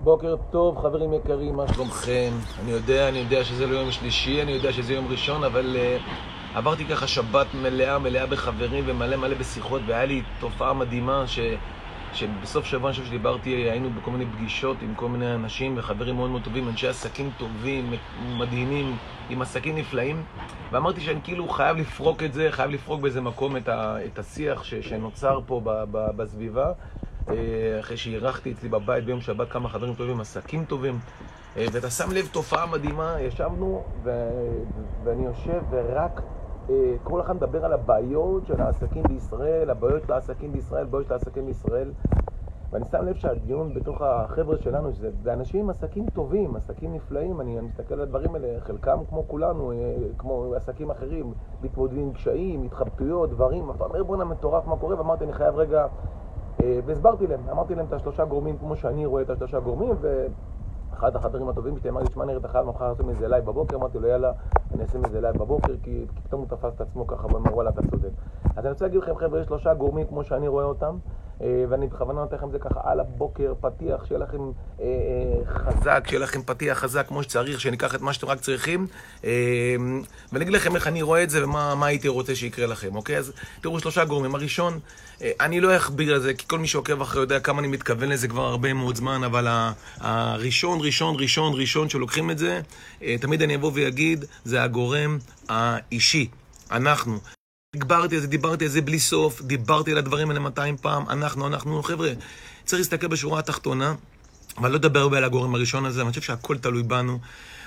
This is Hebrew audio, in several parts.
בוקר טוב, חברים יקרים, מה שלומכם? אני יודע, אני יודע שזה לא יום שלישי, אני יודע שזה יום ראשון, אבל uh, עברתי ככה שבת מלאה, מלאה בחברים ומלא מלא בשיחות, והיה לי תופעה מדהימה ש... שבסוף שבוע אני חושב שדיברתי, היינו בכל מיני פגישות עם כל מיני אנשים וחברים מאוד מאוד טובים, אנשי עסקים טובים, מדהימים, עם עסקים נפלאים, ואמרתי שאני כאילו חייב לפרוק את זה, חייב לפרוק באיזה מקום את, ה... את השיח ש... שנוצר פה ב... ב... בסביבה. אה, אחרי שאירחתי אצלי בבית ביום שבת כמה חברים טובים, עסקים טובים, אה, ואתה שם לב תופעה מדהימה, ישבנו ו... ואני יושב ורק אה, כל אחד מדבר על הבעיות של העסקים בישראל, הבעיות של העסקים בישראל, הבעיות של העסקים בישראל. ואני שם לב שהדיון בתוך החבר'ה שלנו, שזה אנשים עם עסקים טובים, עסקים נפלאים, אני, אני מסתכל על הדברים האלה, חלקם כמו כולנו, כמו עסקים אחרים, מתמודדים עם קשיים, התחבטויות, דברים, אתה אומר בואנה מטורף מה קורה, ואמרתי אני חייב רגע והסברתי להם, אמרתי להם את השלושה גורמים כמו שאני רואה את השלושה גורמים, ואחד החברים הטובים שלי אמר לי, שמע נראה, אתה חייב מחר לעשות מזה live בבוקר, אמרתי לו יאללה, אני אעשה מזה live בבוקר, כי פתאום הוא תפס את עצמו ככה ואומר וואלה אתה צודק. אז אני רוצה להגיד לכם חבר'ה, יש שלושה גורמים כמו שאני רואה אותם, אה, ואני בכוונה נותן לכם את זה ככה על הבוקר, פתיח, שיהיה לכם אה, אה, חזק, שיהיה לכם פתיח חזק כמו שצריך, שניקח את מה שאתם רק צריכים. אה, ואני אגיד לכם איך אני רואה את זה ומה הייתי רוצה שיקרה לכם, אוקיי? אז תראו שלושה גורמים. הראשון, אה, אני לא אכביר על זה, כי כל מי שעוקב אחרי יודע כמה אני מתכוון לזה כבר הרבה מאוד זמן, אבל הראשון, ראשון, ראשון, ראשון שלוקחים את זה, אה, תמיד אני אבוא ואגיד, זה הגורם האישי. אנחנו. הגברתי על זה, דיברתי על זה בלי סוף, דיברתי על הדברים האלה 200 פעם, אנחנו, אנחנו, חבר'ה, צריך להסתכל בשורה התחתונה, אבל לא לדבר הרבה על הגורם הראשון הזה, אני חושב שהכל תלוי בנו.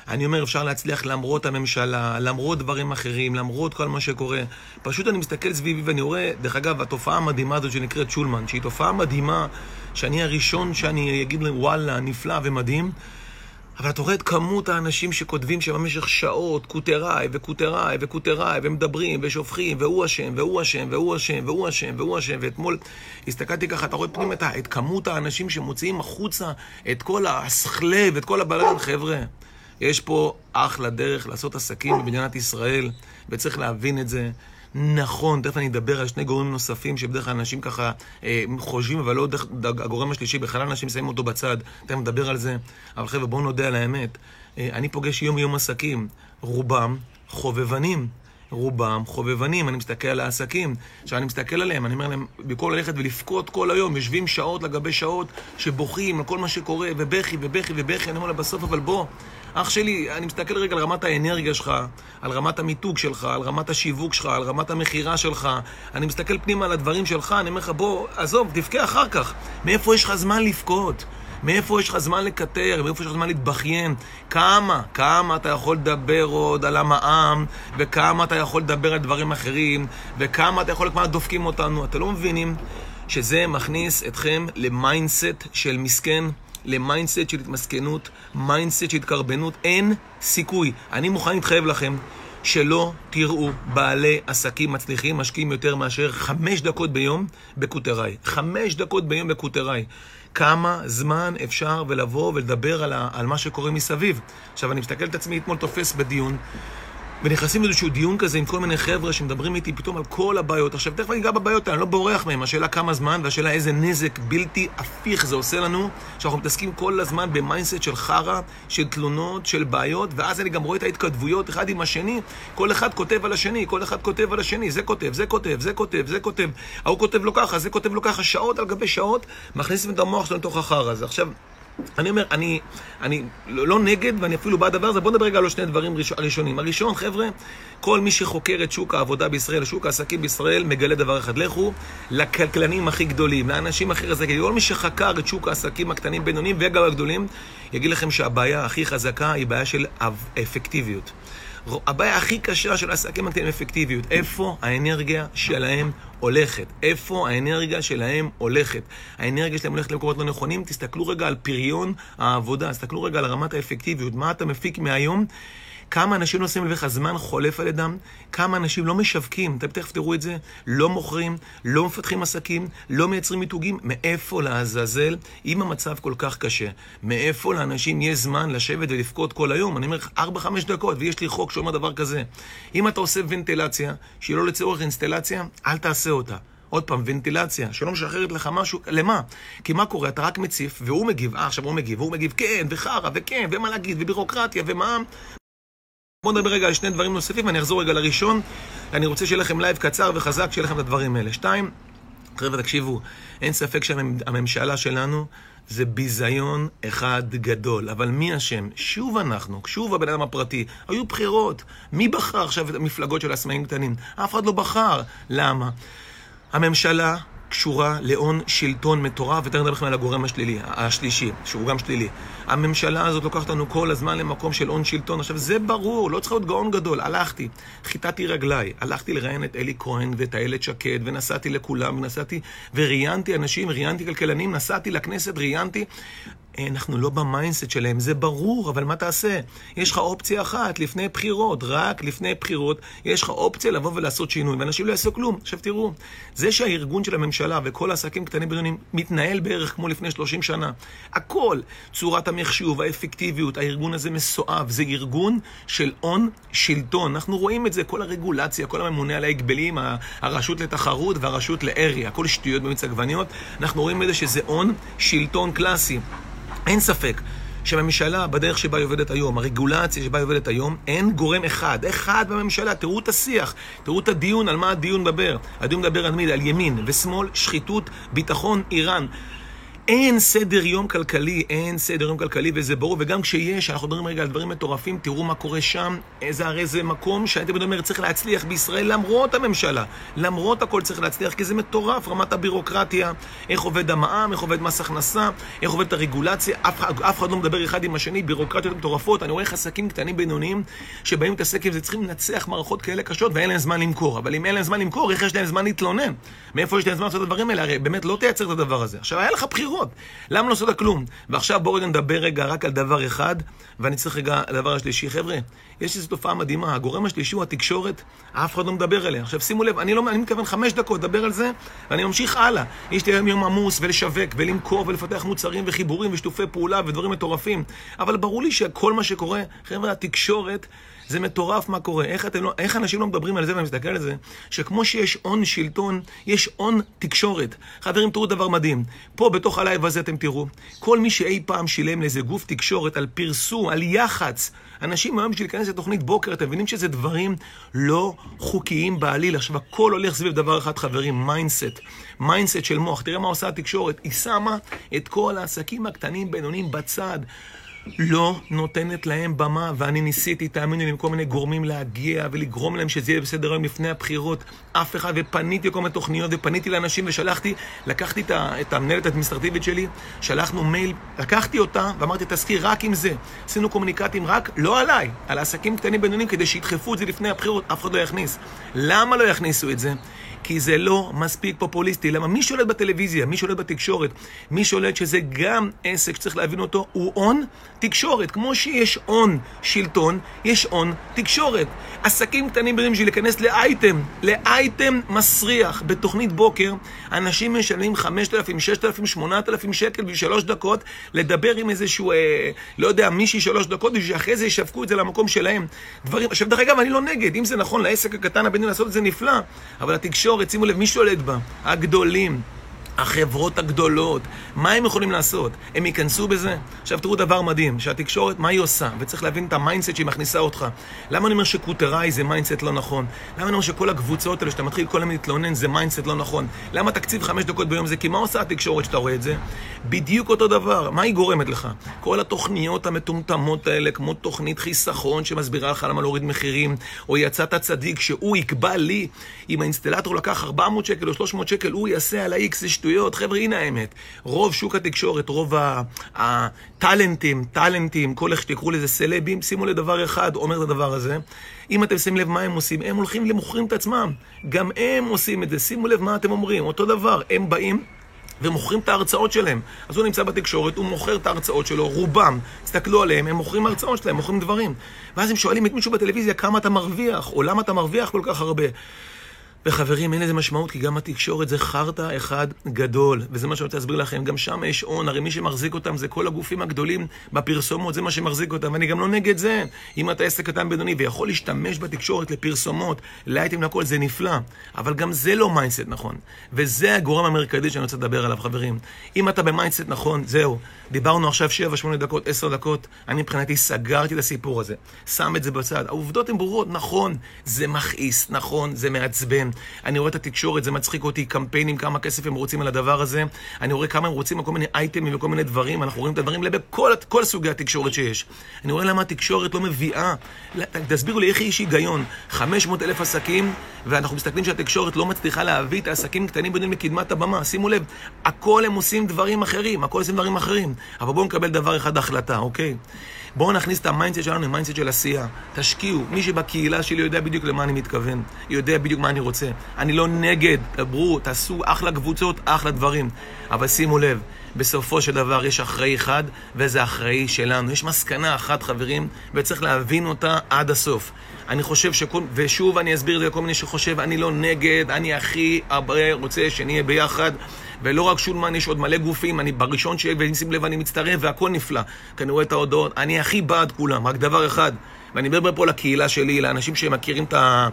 אני אומר, אפשר להצליח למרות הממשלה, למרות דברים אחרים, למרות כל מה שקורה. פשוט אני מסתכל סביבי ואני רואה, דרך אגב, התופעה המדהימה הזאת שנקראת שולמן, שהיא תופעה מדהימה, שאני הראשון שאני אגיד להם, וואלה, נפלא ומדהים. אבל אתה רואה את כמות האנשים שכותבים שבמשך שעות, קוטריי וקוטריי וקוטריי, ומדברים ושופכים, והוא אשם, והוא אשם, והוא אשם, והוא אשם, והוא אשם, ואתמול הסתכלתי ככה, אתה רואה פנימה את, את כמות האנשים שמוציאים החוצה את כל הסחלב, את כל הבלגן, חבר'ה. יש פה אחלה דרך לעשות עסקים במדינת ישראל, וצריך להבין את זה. נכון, תכף אני אדבר על שני גורמים נוספים שבדרך כלל אנשים ככה אה, חושבים, אבל לא דרך הגורם השלישי, בכלל אנשים שמים אותו בצד, תכף נדבר על זה. אבל חבר'ה, בואו נודה על האמת. אה, אני פוגש יום-יום עסקים, רובם חובבנים. רובם חובבנים, אני מסתכל על העסקים. עכשיו אני מסתכל עליהם, אני אומר להם, במקום ללכת ולבכות כל היום, יושבים שעות לגבי שעות שבוכים על כל מה שקורה, ובכי ובכי ובכי, אני אומר להם בסוף, אבל בוא, אח שלי, אני מסתכל רגע על רמת האנרגיה שלך, על רמת המיתוג שלך, על רמת השיווק שלך, על רמת המכירה שלך. אני מסתכל פנימה על הדברים שלך, אני אומר לך, בוא, עזוב, תבכה אחר כך. מאיפה יש לך זמן לבכות? מאיפה יש לך זמן לקטר? מאיפה יש לך זמן להתבכיין? כמה, כמה אתה יכול לדבר עוד על המע"מ, וכמה אתה יכול לדבר על דברים אחרים, וכמה אתה יכול, כמה דופקים אותנו. אתם לא מבינים שזה מכניס אתכם ל mindset של מסכן? ל mindset של התמסכנות, mindset של התקרבנות, אין סיכוי. אני מוכן להתחייב לכם שלא תראו בעלי עסקים מצליחים משקיעים יותר מאשר חמש דקות ביום בקיטורים. חמש דקות ביום בקיטורים. כמה זמן אפשר ולבוא ולדבר על, ה, על מה שקורה מסביב. עכשיו, אני מסתכל את עצמי אתמול תופס בדיון. ונכנסים לאיזשהו דיון כזה עם כל מיני חבר'ה שמדברים איתי פתאום על כל הבעיות. עכשיו, תכף אני אגע בבעיות אני לא בורח מהם. השאלה כמה זמן והשאלה איזה נזק בלתי הפיך זה עושה לנו, שאנחנו מתעסקים כל הזמן ב mindset של חרא, של תלונות, של בעיות, ואז אני גם רואה את ההתכתבויות אחד עם השני. כל אחד כותב על השני, כל אחד כותב על השני, זה כותב, זה כותב, זה כותב, זה כותב. ההוא כותב לו ככה, זה כותב לו ככה, שעות על גבי שעות, מכניסים את המוח שלנו לתוך החרא הזה. עכשיו... אני אומר, אני, אני לא, לא נגד ואני אפילו בעד הדבר הזה. בואו נדבר רגע על שני דברים הראשונים. הראשון, חבר'ה, כל מי שחוקר את שוק העבודה בישראל, שוק העסקים בישראל, מגלה דבר אחד. לכו לכלכלנים הכי גדולים, לאנשים הכי חזקים. כל מי שחקר את שוק העסקים הקטנים, בינוניים וגם הגדולים, יגיד לכם שהבעיה הכי חזקה היא בעיה של אפקטיביות. הבעיה הכי קשה של עסקים הקטנים אפקטיביות. איפה האנרגיה שלהם הולכת? איפה האנרגיה שלהם הולכת? האנרגיה שלהם הולכת למקומות לא נכונים? תסתכלו רגע על פריון העבודה, תסתכלו רגע על רמת האפקטיביות. מה אתה מפיק מהיום? כמה אנשים לא שמים לב איך הזמן חולף על ידם, כמה אנשים לא משווקים, אתם תכף תראו את זה, לא מוכרים, לא מפתחים עסקים, לא מייצרים מיתוגים, מאיפה לעזאזל, אם המצב כל כך קשה, מאיפה לאנשים יש זמן לשבת ולבכות כל היום? אני אומר לך, 4-5 דקות, ויש לי חוק שאומר דבר כזה, אם אתה עושה ונטילציה, שהיא לא לצורך אינסטלציה, אל תעשה אותה. עוד פעם, ונטילציה, שלא משחררת לך משהו, למה? כי מה קורה? אתה רק מציף, והוא מגיב, אה, עכשיו הוא מגיב, והוא מגיב, כן, וחרא, וכן, ומה להגיד, ובירוקרטיה, ומע"מ. בואו נדבר רגע על שני דברים נוספים, ואני אחזור רגע לראשון. אני רוצה שיהיה לכם live קצר וחזק, שיהיה לכם את הדברים האלה. שתיים, חבר'ה, תקשיבו, אין ספק שהממשלה שלנו זה ביזיון אחד גדול. אבל מי אשם? שוב אנחנו, שוב הבן אדם הפרטי. היו בחירות. מי בחר עכשיו את המפלגות של עצמאים קטנים? אף אחד לא בחר. למה? הממשלה קשורה להון שלטון מטורף, ותכף נדבר לכם על הגורם השלילי, השלישי, שהוא גם שלילי. הממשלה הזאת לוקחת אותנו כל הזמן למקום של הון שלטון. עכשיו, זה ברור, לא צריך להיות גאון גדול. הלכתי, כיתתתי רגליי, הלכתי לראיין את אלי כהן ואת איילת שקד, ונסעתי לכולם, ונסעתי, וראיינתי אנשים, ראיינתי כלכלנים, נסעתי לכנסת, ראיינתי. אנחנו לא ב mindset שלהם, זה ברור, אבל מה תעשה? יש לך אופציה אחת לפני בחירות, רק לפני בחירות, יש לך אופציה לבוא ולעשות שינוי, ואנשים לא יעשו כלום. עכשיו תראו, זה שהארגון של הממשלה וכל העסקים קטנים ובינוניים מתנהל בערך כמו לפני 30 שנה, הכל, צורת המחשוב, האפקטיביות, הארגון הזה מסואב, זה ארגון של הון שלטון. אנחנו רואים את זה, כל הרגולציה, כל הממונה על ההגבלים, הרשות לתחרות והרשות לארי, הכל שטויות במיץ עגבניות, אנחנו רואים את זה שזה הון שלטון קלאסי. אין ספק שהממשלה, בדרך שבה היא עובדת היום, הרגולציה שבה היא עובדת היום, אין גורם אחד, אחד בממשלה. תראו את השיח, תראו את הדיון, על מה הדיון מדבר. הדיון מדבר על מי? על ימין ושמאל, שחיתות, ביטחון, איראן. אין סדר יום כלכלי, אין סדר יום כלכלי, וזה ברור, וגם כשיש, אנחנו מדברים רגע על דברים מטורפים, תראו מה קורה שם, איזה הרי זה מקום שאני תמיד אומר, צריך להצליח בישראל למרות הממשלה, למרות הכל צריך להצליח, כי זה מטורף, רמת הבירוקרטיה, איך עובד המע"מ, איך עובד מס הכנסה, איך עובד הרגולציה, אף, אף אחד לא מדבר אחד עם השני, בירוקרטיות מטורפות, אני רואה איך עסקים קטנים בינוניים, שבאים להתעסק עם זה, צריכים לנצח מערכות כאלה קשות, ואין להם זמן למכור, אבל אם אין להם זמן למכור, איך יש להם זמן להתלונן? מאיפה יש להם זמן לעשות את הדברים האלה? הרי באמת לא תייצר את הדבר הזה. עכשיו, היה לך בחירות. בחירות. למה לא עשית כלום? ועכשיו בואו רגע נדבר רגע רק על דבר אחד, ואני צריך רגע לדבר השלישי. חבר'ה, יש איזו תופעה מדהימה, הגורם השלישי הוא התקשורת, אף אחד לא מדבר עליה. עכשיו שימו לב, אני, לא, אני מתכוון חמש דקות לדבר על זה, ואני ממשיך הלאה. יש לי היום יום עמוס, ולשווק, ולמכור, ולפתח מוצרים, וחיבורים, ושיתופי פעולה, ודברים מטורפים. אבל ברור לי שכל מה שקורה, חבר'ה, התקשורת... זה מטורף מה קורה. איך, לא, איך אנשים לא מדברים על זה, ואני מסתכל על זה, שכמו שיש הון שלטון, יש הון תקשורת. חברים, תראו דבר מדהים. פה, בתוך ה live הזה, אתם תראו, כל מי שאי פעם שילם לאיזה גוף תקשורת על פרסום, על יח"צ, אנשים היום בשביל להיכנס לתוכנית בוקר, אתם מבינים שזה דברים לא חוקיים בעליל. עכשיו, הכל הולך סביב דבר אחד, חברים, mindset. mindset של מוח. תראה מה עושה התקשורת. היא שמה את כל העסקים הקטנים, בינוניים, בצד. לא נותנת להם במה, ואני ניסיתי, תאמינו לי, עם כל מיני גורמים להגיע ולגרום להם שזה יהיה בסדר היום לפני הבחירות. אף אחד, ופניתי לכל מיני תוכניות, ופניתי לאנשים ושלחתי, לקחתי את המנהלת האדמיניסטרטיבית שלי, שלחנו מייל, לקחתי אותה ואמרתי, תזכיר רק עם זה. עשינו קומוניקטים רק, לא עליי, על עסקים קטנים בינוניים, כדי שידחפו את זה לפני הבחירות, אף אחד לא יכניס. למה לא יכניסו את זה? כי זה לא מספיק פופוליסטי. למה? מי שולט בטלוויזיה, מי שולט בתקשורת, מי שולט שזה גם עסק שצריך להבין אותו, הוא הון תקשורת. כמו שיש הון שלטון, יש הון תקשורת. עסקים קטנים ברים בשביל להיכנס לאייטם, לאייטם מסריח. בתוכנית בוקר, אנשים משלמים 5,000, 6,000, 8,000 שקל בשביל שלוש דקות, לדבר עם איזשהו, אה, לא יודע, מישהי שלוש דקות, בשביל שאחרי זה ישווקו את זה למקום שלהם. דברים, עכשיו, דרך אגב, אני לא נגד. אם זה נכון לעסק הקטן הבינוני לעשות את זה נפלא, אבל התקשורת, שימו לב, מי שולט בה? הגדולים. החברות הגדולות, מה הם יכולים לעשות? הם ייכנסו בזה? עכשיו תראו דבר מדהים, שהתקשורת, מה היא עושה? וצריך להבין את ה mindset שהיא מכניסה אותך. למה אני אומר שקוטראי זה mindset לא נכון? למה אני אומר שכל הקבוצות האלה שאתה מתחיל כל הזמן להתלונן זה mindset לא נכון? למה תקציב חמש דקות ביום זה? כי מה עושה התקשורת שאתה רואה את זה? בדיוק אותו דבר. מה היא גורמת לך? כל התוכניות המטומטמות האלה, כמו תוכנית חיסכון שמסבירה לך למה להוריד מחירים, או יצאת צדיק שהוא יקבע לי, אם האינסטלטור לקח 400 שקל או 300 שקל, הוא יעשה על ה-X, זה שטויות. חבר'ה, הנה האמת. רוב שוק התקשורת, רוב הטאלנטים, טאלנטים, כל איך שתקראו לזה סלבים, שימו לדבר אחד, אומר את הדבר הזה. אם אתם שמים לב מה הם עושים, הם הולכים למוכרים את עצמם. גם הם עושים את זה, שימו לב מה אתם אומרים. אותו דבר, הם באים... ומוכרים את ההרצאות שלהם. אז הוא נמצא בתקשורת, הוא מוכר את ההרצאות שלו, רובם, תסתכלו עליהם, הם מוכרים הרצאות שלהם, מוכרים דברים. ואז הם שואלים את מישהו בטלוויזיה כמה אתה מרוויח, או למה אתה מרוויח כל כך הרבה. וחברים, אין לזה משמעות, כי גם התקשורת זה חרטא אחד גדול, וזה מה שאני רוצה להסביר לכם. גם שם יש הון, הרי מי שמחזיק אותם זה כל הגופים הגדולים בפרסומות, זה מה שמחזיק אותם, ואני גם לא נגד זה. אם אתה עסק קטן בינוני ויכול להשתמש בתקשורת לפרסומות, לאייטם לכל, זה נפלא. אבל גם זה לא mindset נכון. וזה הגורם המרכזי שאני רוצה לדבר עליו, חברים. אם אתה ב mindset נכון, זהו. דיברנו עכשיו 7-8 דקות, 10 דקות, אני מבחינתי סגרתי את הסיפור הזה. שם את זה בצד. העובדות הן ברורות, נכון, זה מכעיס, נכון, זה מעצבן. אני רואה את התקשורת, זה מצחיק אותי, קמפיינים, כמה כסף הם רוצים על הדבר הזה. אני רואה כמה הם רוצים על כל מיני אייטמים וכל מיני דברים. אנחנו רואים את הדברים בכל סוגי התקשורת שיש. אני רואה למה התקשורת לא מביאה. תסבירו לי איך יש היגיון. 500 אלף עסקים, ואנחנו מסתכלים שהתקשורת לא מצליחה להביא את העסקים הקטנים בדיוק בקדמת הבמה. שימו לב, הכל הם עושים דברים אחרים, הכל עושים דברים אחרים. אבל בואו נקבל דבר אחד החלטה, אוקיי? בואו נכניס את ה mindset שלנו ל mindset של עשייה. תשקיעו. מי שבקהילה שלי יודע בדיוק למה אני מתכוון. יודע בדיוק מה אני רוצה. אני לא נגד, דברו, תעשו אחלה קבוצות, אחלה דברים. אבל שימו לב, בסופו של דבר יש אחראי אחד, וזה אחראי שלנו. יש מסקנה אחת, חברים, וצריך להבין אותה עד הסוף. אני חושב שכל... ושוב אני אסביר את זה לכל מיני שחושב, אני לא נגד, אני הכי רוצה שנהיה ביחד. ולא רק שולמן, יש עוד מלא גופים, אני בראשון ש... ושים לב, אני מצטרף והכל נפלא. כי אני רואה את ההודעות, אני הכי בעד כולם, רק דבר אחד, ואני מדבר פה לקהילה שלי, לאנשים שמכירים את ה...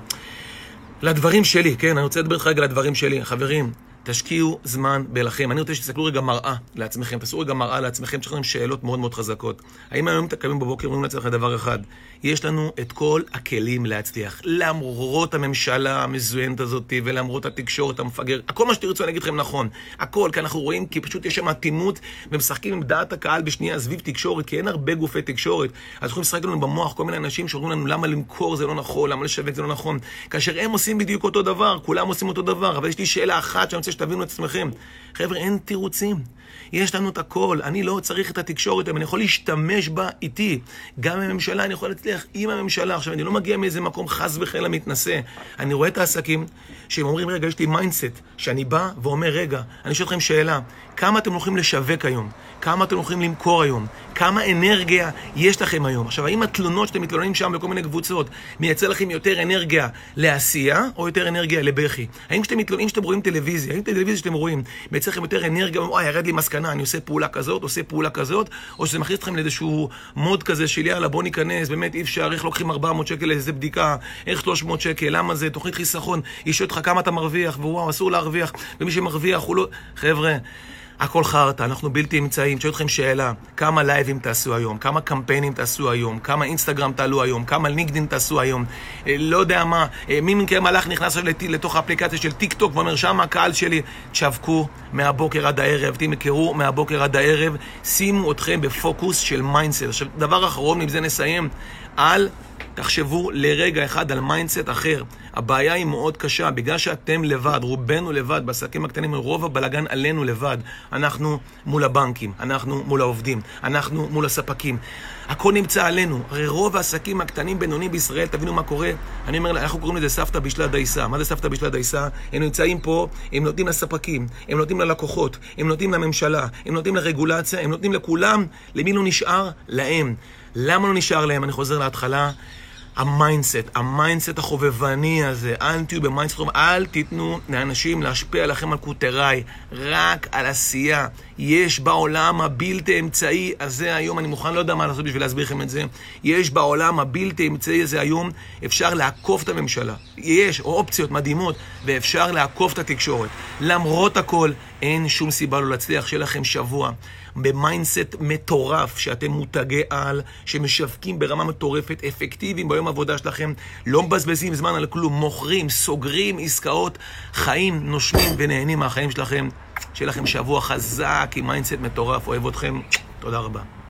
לדברים שלי, כן, אני רוצה לדבר איתך רגע לדברים שלי. חברים, תשקיעו זמן בלכם. אני רוצה שתסתכלו רגע מראה לעצמכם, תעשו רגע מראה לעצמכם, יש לכם שאלות מאוד מאוד חזקות. האם היום אתם קמים בבוקר ואומרים לעצמכם דבר אחד, יש לנו את כל הכלים להצליח. למרות הממשלה המזוינת הזאת, ולמרות התקשורת המפגר, הכל מה שתרצו אני אגיד לכם נכון. הכל, כי אנחנו רואים, כי פשוט יש שם אטימות, ומשחקים עם דעת הקהל בשנייה סביב תקשורת, כי אין הרבה גופי תקשורת. אז יכולים לשחק לנו במוח כל מיני אנשים שאומרים לנו למה למכור זה לא נכון, למה לשווק זה לא נכון. כאשר הם עושים בדיוק אותו דבר, כולם עושים אותו דבר, אבל יש לי שאלה אחת שאני רוצה שתבינו את עצמכם. חבר'ה, אין תירוצים. יש לנו את הכל. אני לא צריך את התקשורת, אבל אני יכול להשתמש בה איתי. גם בממשלה אני יכול להצליח עם הממשלה. עכשיו, אני לא מגיע מאיזה מקום חס וחלילה מתנשא. אני רואה את העסקים שהם אומרים, רגע, יש לי mindset, שאני בא ואומר, רגע, אני שואל אתכם שאלה, כמה אתם הולכים לשווק היום? כמה אתם הולכים למכור היום? כמה אנרגיה יש לכם היום? עכשיו, האם התלונות שאתם מתלוננים שם בכל מיני קבוצות מייצר לכם יותר אנרגיה לעשייה או יותר אנרגיה לבכי? האם כשאתם מתלוננים שאתם רואים טלוויזיה, האם טלוויזיה שאתם רואים מייצר לכם יותר אנרגיה, וואי, ירד לי מסקנה, אני עושה פעולה כזאת, עושה פעולה כזאת, או שזה מכניס אתכם לאיזשהו מוד כזה של יאללה, בוא ניכנס, באמת אי אפשר, איך לוקחים 400 שקל לאיזה בדיקה, איך 300 שקל, למה זה, תוכנית חיסכון, היא שואלת אותך כמה אתה מרוויח, ווואו, אסור להרוויח, ומי שמרוויח הוא לא... חבר'ה... הכל חרטא, אנחנו בלתי אמצעים. שואל אתכם שאלה, כמה לייבים תעשו היום? כמה קמפיינים תעשו היום? כמה אינסטגרם תעלו היום? כמה לינקדאין תעשו היום? אה, לא יודע מה, אה, מי מכם הלך, נכנס לתוך האפליקציה של טיק טוק ואומר, שם הקהל שלי, תשווקו מהבוקר עד הערב, תמכרו מהבוקר עד הערב, שימו אתכם בפוקוס של mindset. עכשיו, דבר אחרון, עם זה נסיים, אל תחשבו לרגע אחד על mindset אחר. הבעיה היא מאוד קשה, בגלל שאתם לבד, רובנו לבד, בעסקים הקטנים, רוב הבלגן עלינו לבד. אנחנו מול הבנקים, אנחנו מול העובדים, אנחנו מול הספקים. הכל נמצא עלינו. הרי רוב העסקים הקטנים, בינוניים בישראל, תבינו מה קורה. אני אומר, אנחנו קוראים לזה סבתא בשלה דייסה. מה זה סבתא בשלה דייסה? הם נמצאים פה, הם נותנים לספקים, הם נותנים ללקוחות, הם נותנים לממשלה, הם נותנים לרגולציה, הם נותנים לכולם. למי לא נשאר? להם. למה לא נשאר להם? אני חוזר להתחלה. ה mindset, ה mindset החובבני הזה, אל תהיו ב mindset, אל תיתנו לאנשים להשפיע עליכם על קוטריי, רק על עשייה. יש בעולם הבלתי אמצעי הזה היום, אני מוכן, לא יודע מה לעשות בשביל להסביר לכם את זה, יש בעולם הבלתי אמצעי הזה היום, אפשר לעקוף את הממשלה. יש אופציות מדהימות, ואפשר לעקוף את התקשורת. למרות הכל, אין שום סיבה לא להצליח, שיהיה לכם שבוע ב mindset מטורף, שאתם מותגי על, שמשווקים ברמה מטורפת, אפקטיביים ביום העבודה שלכם, לא מבזבזים זמן על כלום, מוכרים, סוגרים עסקאות, חיים, נושמים ונהנים מהחיים שלכם. שיהיה לכם שבוע חזק עם mindset מטורף, אוהב אתכם, תודה רבה.